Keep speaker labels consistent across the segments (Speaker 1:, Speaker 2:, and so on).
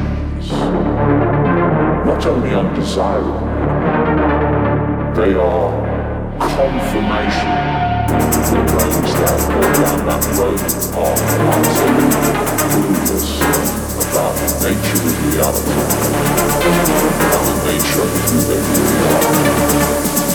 Speaker 1: divisions, not only undesirable, they are confirmation that those that go down that road are clueless about the nature of reality and the nature of who they really are.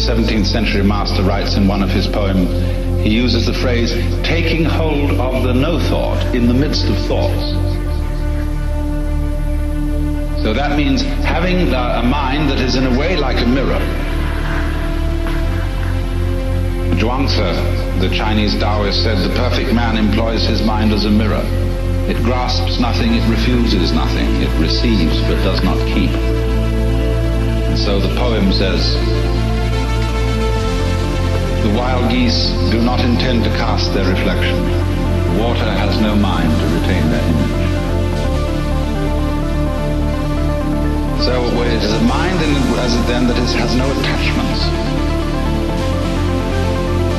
Speaker 2: 17th century master writes in one of his poems, he uses the phrase, taking hold of the no thought in the midst of thoughts. So that means having a mind that is in a way like a mirror. Zhuangzi, the Chinese Taoist, said the perfect man employs his mind as a mirror. It grasps nothing, it refuses nothing, it receives but does not keep. And so the poem says, the wild geese do not intend to cast their reflection. Water has no mind to retain their image. So it is a mind in, as it then that has no attachments.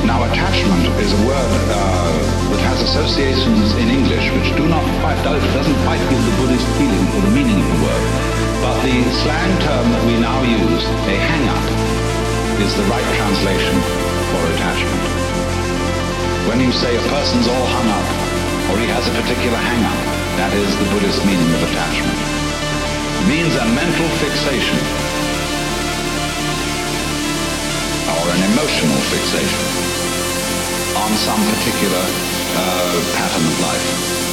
Speaker 2: Now attachment is a word uh, that has associations in English which do not quite, doesn't quite give the Buddhist feeling for the meaning of the word. But the slang term that we now use, a hang-up, is the right translation for attachment. When you say a person's all hung up, or he has a particular hang-up, that is the Buddhist meaning of attachment. It means a mental fixation, or an emotional fixation, on some particular uh, pattern of life.